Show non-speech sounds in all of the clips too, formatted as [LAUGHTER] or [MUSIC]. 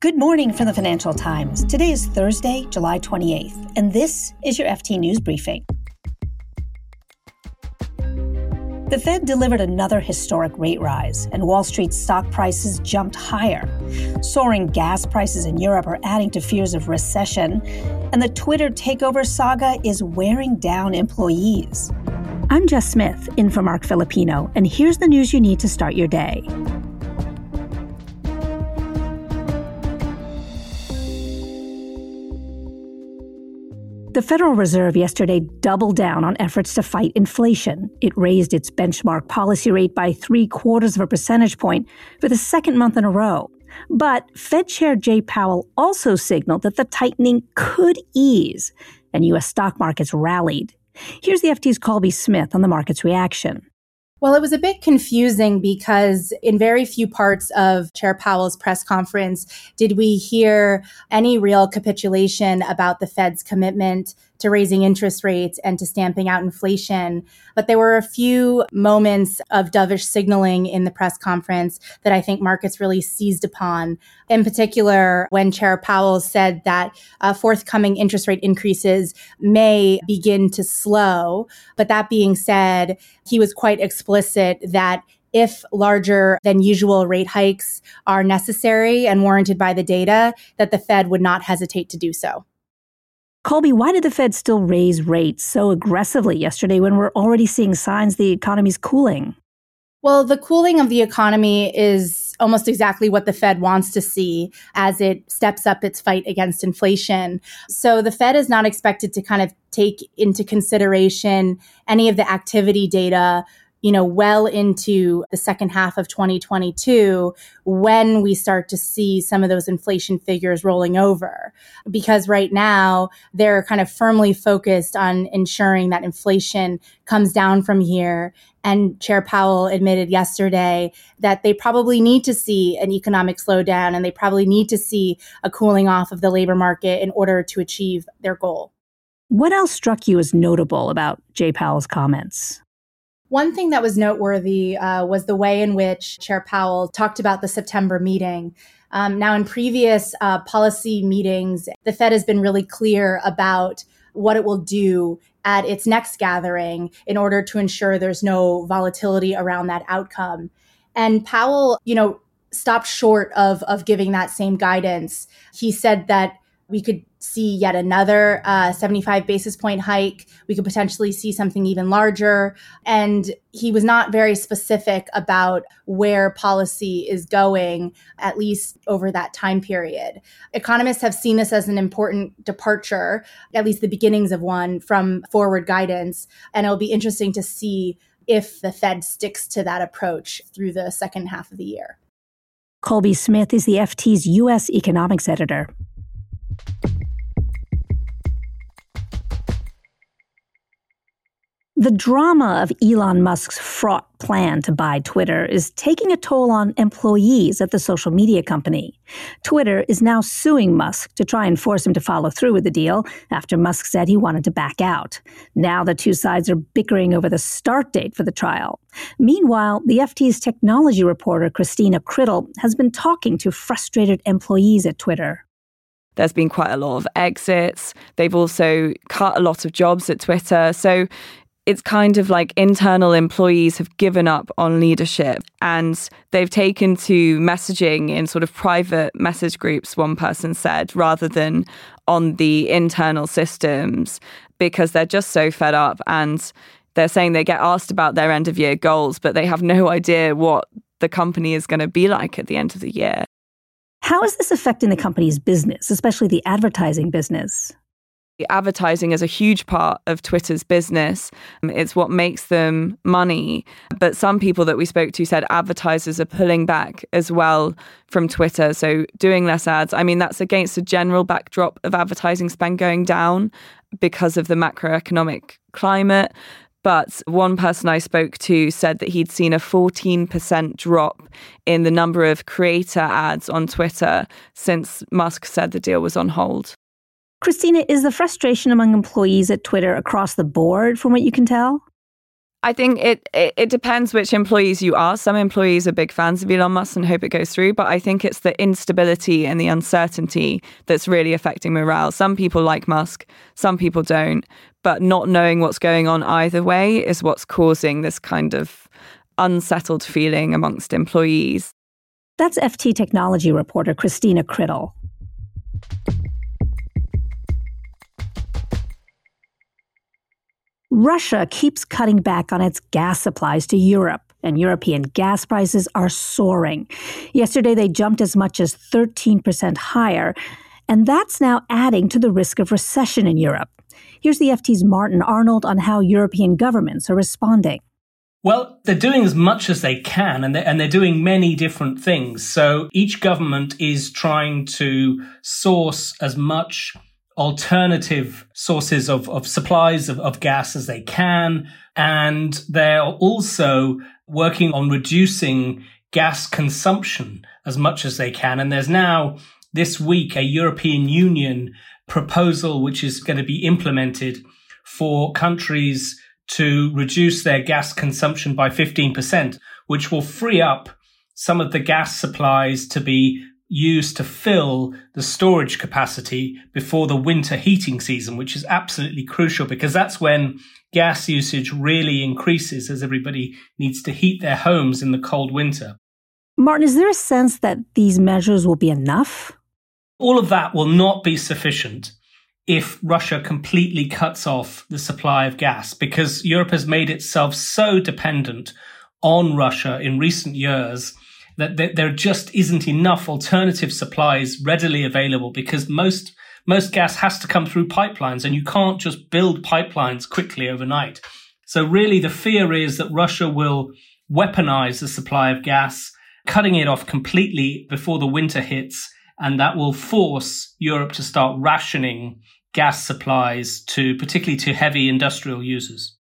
Good morning from the Financial Times. Today is Thursday, July 28th, and this is your FT News Briefing. The Fed delivered another historic rate rise, and Wall Street stock prices jumped higher. Soaring gas prices in Europe are adding to fears of recession, and the Twitter takeover saga is wearing down employees. I'm Jess Smith, in for Marc Filippino, and here's the news you need to start your day. The Federal Reserve yesterday doubled down on efforts to fight inflation. It raised its benchmark policy rate by three quarters of a percentage point for the second month in a row. But Fed Chair Jay Powell also signaled that the tightening could ease, and U.S. stock markets rallied. Here's the FT's Colby Smith on the market's reaction. Well, it was a bit confusing because in very few parts of Chair Powell's press conference did we hear any real capitulation about the Fed's commitment to raising interest rates and to stamping out inflation. But there were a few moments of dovish signaling in the press conference that I think markets really seized upon. In particular, when Chair Powell said that uh, forthcoming interest rate increases may begin to slow. But that being said, he was quite explicit that if larger than usual rate hikes are necessary and warranted by the data, that the Fed would not hesitate to do so. Colby, why did the Fed still raise rates so aggressively yesterday when we're already seeing signs the economy's cooling? Well, the cooling of the economy is almost exactly what the Fed wants to see as it steps up its fight against inflation. So the Fed is not expected to kind of take into consideration any of the activity data you know, well into the second half of 2022 when we start to see some of those inflation figures rolling over. Because right now they're kind of firmly focused on ensuring that inflation comes down from here. And Chair Powell admitted yesterday that they probably need to see an economic slowdown and they probably need to see a cooling off of the labor market in order to achieve their goal. What else struck you as notable about Jay Powell's comments? One thing that was noteworthy uh, was the way in which Chair Powell talked about the September meeting. Um, now, in previous uh, policy meetings, the Fed has been really clear about what it will do at its next gathering in order to ensure there's no volatility around that outcome. And Powell, you know, stopped short of of giving that same guidance. He said that we could see yet another uh, 75 basis point hike. We could potentially see something even larger. And he was not very specific about where policy is going, at least over that time period. Economists have seen this as an important departure, at least the beginnings of one, from forward guidance. And it'll be interesting to see if the Fed sticks to that approach through the second half of the year. Colby Smith is the FT's U.S. economics editor. The drama of Elon Musk's fraught plan to buy Twitter is taking a toll on employees at the social media company. Twitter is now suing Musk to try and force him to follow through with the deal after Musk said he wanted to back out. Now the two sides are bickering over the start date for the trial. Meanwhile, the FT's technology reporter Christina Criddle has been talking to frustrated employees at Twitter. There's been quite a lot of exits. They've also cut a lot of jobs at Twitter. So it's kind of like internal employees have given up on leadership and they've taken to messaging in sort of private message groups, one person said, rather than on the internal systems because they're just so fed up and they're saying they get asked about their end of year goals, but they have no [LAUGHS] idea what the company is going to be like at the end of the year. How is this affecting the company's business, especially the advertising business? Advertising is a huge part of Twitter's business. Um, it's what makes them money. But some people that we spoke to said advertisers are pulling back as well from Twitter. So doing less ads. I mean, that's against the general backdrop of advertising spend going down because of the macroeconomic climate. But one person I spoke to said that he'd seen a 14% drop in the number of creator ads on Twitter since Musk said the deal was on hold. Christina, is the frustration among employees at Twitter across the board from what you can tell? I think it, it, it depends which employees you are. Some employees are big fans of Elon Musk and hope it goes through, but I think it's the instability and the uncertainty that's really affecting morale. Some people like Musk, some people don't, but not knowing what's going on either way is what's causing this kind of unsettled feeling amongst employees. That's FT technology reporter Christina Criddle. Russia keeps cutting back on its gas supplies to Europe, and European gas prices are soaring. Yesterday, they jumped as much as 13% higher, and that's now adding to the risk of recession in Europe. Here's the FT's Martin Arnold on how European governments are responding. Well, they're doing as much as they can, and they're, and they're doing many different things. So each government is trying to source as much alternative sources of, of supplies of, of gas as they can. And they're also working on reducing gas consumption as much as they can. And there's now this week a European Union proposal which is going to be implemented for countries to reduce their gas consumption by 15%, which will free up some of the gas supplies to be used to fill the storage capacity before the winter heating season, which is absolutely crucial because that's when gas usage really increases as everybody needs to heat their homes in the cold winter. Martin, is there a sense that these measures will be enough? All of that will not be sufficient if Russia completely cuts off the supply of gas because Europe has made itself so dependent on Russia in recent years that there just isn't enough alternative supplies readily available because most most gas has to come through pipelines and you can't just build pipelines quickly overnight. So really the fear is that Russia will weaponize the supply of gas, cutting it off completely before the winter hits and that will force Europe to start rationing gas supplies to particularly to heavy industrial users.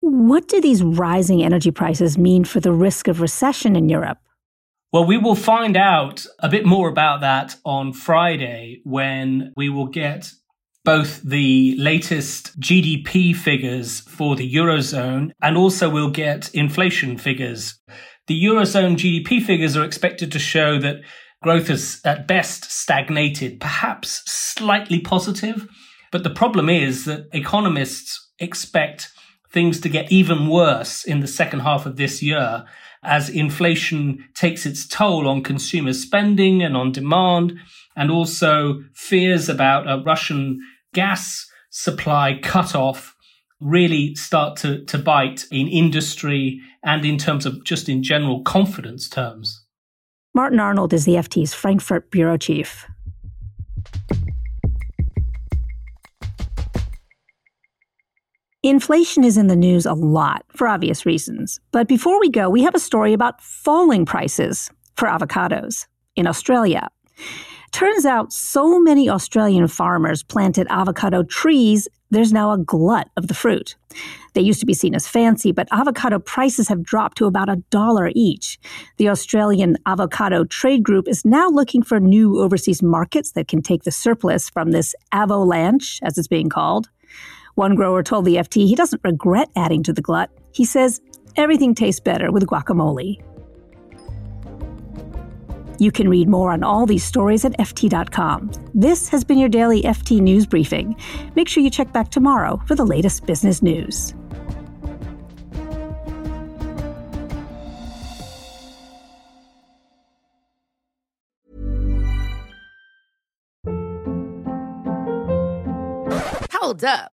What do these rising energy prices mean for the risk of recession in Europe? Well, we will find out a bit more about that on Friday when we will get both the latest GDP figures for the Eurozone and also we'll get inflation figures. The Eurozone GDP figures are expected to show that growth has at best stagnated, perhaps slightly positive. But the problem is that economists expect things to get even worse in the second half of this year as inflation takes its toll on consumer spending and on demand, and also fears about a Russian gas supply cutoff really start to, to bite in industry and in terms of just in general confidence terms. Martin Arnold is the FT's Frankfurt bureau chief. Inflation is in the news a lot for obvious reasons. But before we go, we have a story about falling prices for avocados in Australia. Turns out so many Australian farmers planted avocado trees, there's now a glut of the fruit. They used to be seen as fancy, but avocado prices have dropped to about a dollar each. The Australian Avocado Trade Group is now looking for new overseas markets that can take the surplus from this avalanche, as it's being called. One grower told the FT he doesn't regret adding to the glut. He says everything tastes better with guacamole. You can read more on all these stories at FT.com. This has been your daily FT News Briefing. Make sure you check back tomorrow for the latest business news. Hold up.